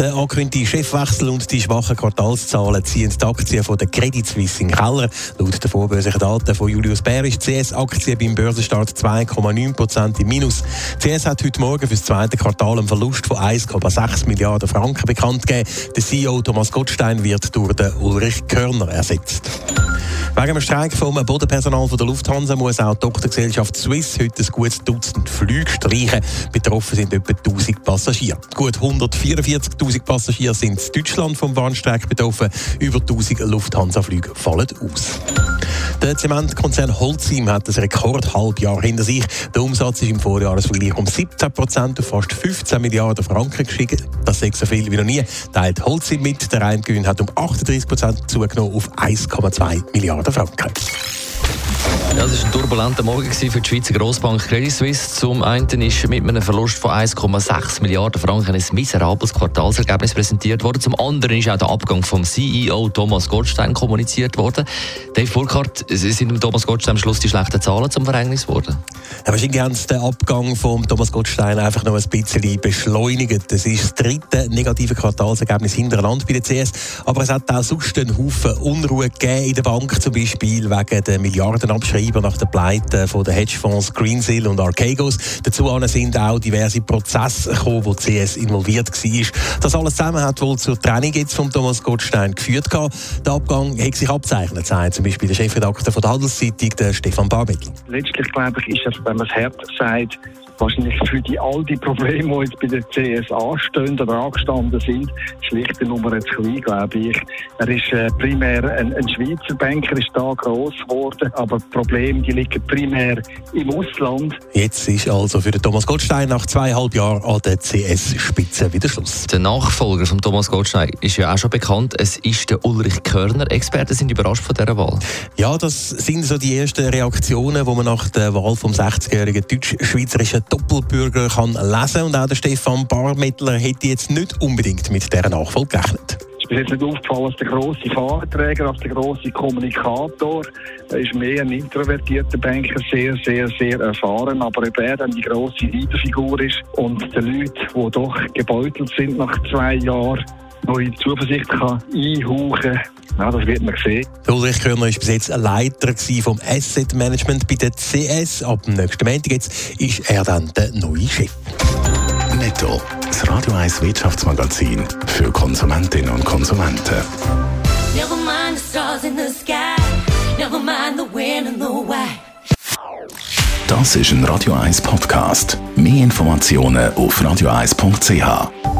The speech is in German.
Der angekündigte Chefwechsel und die schwachen Quartalszahlen ziehen die Aktien von der Credit Suisse in Keller. Laut den vorbörslichen Daten von Julius Baer ist die CS-Aktie beim Börsenstart 2,9% im Minus. Die CS hat heute Morgen für das zweite Quartal einen Verlust von 1,6 Milliarden Franken bekannt gegeben. Der CEO Thomas Gottstein wird durch den Ulrich Körner ersetzt. Wegen dem Streik vom Bodenpersonal der Lufthansa muss auch die Tochtergesellschaft Swiss heute ein gutes Dutzend Flüge streichen. Betroffen sind etwa 1000 Passagiere. Gut 144.000 Passagiere sind in Deutschland vom Warnstreik betroffen. Über 1000 Lufthansa-Flüge fallen aus. Der Zementkonzern Holcim hat ein Rekordhalbjahr hinter sich. Der Umsatz ist im Vorjahresvergleich um 17 Prozent auf fast 15 Milliarden Franken gestiegen. Das ist so viel wie noch nie. Teilt Holcim mit. Der Reingewinn hat um 38 Prozent zugenommen auf 1,2 Milliarden Franken. Ja, das war ein turbulenter Morgen für die Schweizer Grossbank Credit Suisse. Zum einen ist mit einem Verlust von 1,6 Milliarden Franken ein miserables Quartalsergebnis präsentiert worden. Zum anderen ist auch der Abgang vom CEO Thomas Gottstein kommuniziert worden. Dave Burkhardt, sind Thomas Gottstein am Schluss die schlechten Zahlen zum Verhängnis geworden? Ja, wahrscheinlich haben sie den Abgang von Thomas Gottstein einfach noch ein bisschen beschleunigt. Das ist das dritte negative Quartalsergebnis hintereinander bei der CS. Aber es hat auch sonst einen Haufen Unruhe gegeben in der Bank, zum Beispiel wegen der Milliardenabschreiber nach der Pleite von den Hedgefonds Greensill und Archegos. Dazu sind auch diverse Prozesse gekommen, wo die CS involviert war. Das alles zusammen hat wohl zur Trennung jetzt von Thomas Gottstein geführt. Der Abgang hat sich abzeichnet, sagt zum Beispiel der Chefredakteur von der Handelszeitung, der Stefan Barbettl. Letztlich glaube ich, ist das, wenn man es hart sagt, wahrscheinlich für die, all die Probleme, die jetzt bei der CS anstehen oder angestanden sind, schlicht Nummer zu klein, glaube ich. Er ist äh, primär ein, ein, Schweizer Banker, ist da gross geworden, aber die Probleme die liegen primär im Ausland. Jetzt ist also für den Thomas Gottstein nach zweieinhalb Jahren an der CS-Spitze wieder Schluss. Der Nachfolger von Thomas Gottstein ist ja auch schon bekannt. Es ist der Ulrich Körner. Experten sind überrascht von dieser Wahl. Ja, das sind so die ersten Reaktionen, die man nach der Wahl vom 60-jährigen deutsch-schweizerischen Doppelbürger kann lesen und auch der Stefan Barmettler hätte jetzt nicht unbedingt mit dieser Nachfolge gerechnet. Es ist jetzt nicht aufgefallen als der grosse Fahrträger, als der grosse Kommunikator. Ist mehr ein introvertierter Banker, sehr, sehr, sehr erfahren. Aber ob er dann die grosse Leaderfigur ist und die Leute, die doch gebeutelt sind nach zwei Jahren, neue Zuversicht kann einhauchen ja, das wird man sehen. Ulrich Körner war bis jetzt Leiter vom Asset Management bei der CS. Ab dem nächsten Montag jetzt ist er dann der neue Chef. Netto, das Radio 1 Wirtschaftsmagazin für Konsumentinnen und Konsumenten. Never mind the stars in the sky, never mind the wind and the why. Das ist ein Radio 1 Podcast. Mehr Informationen auf radio1.ch.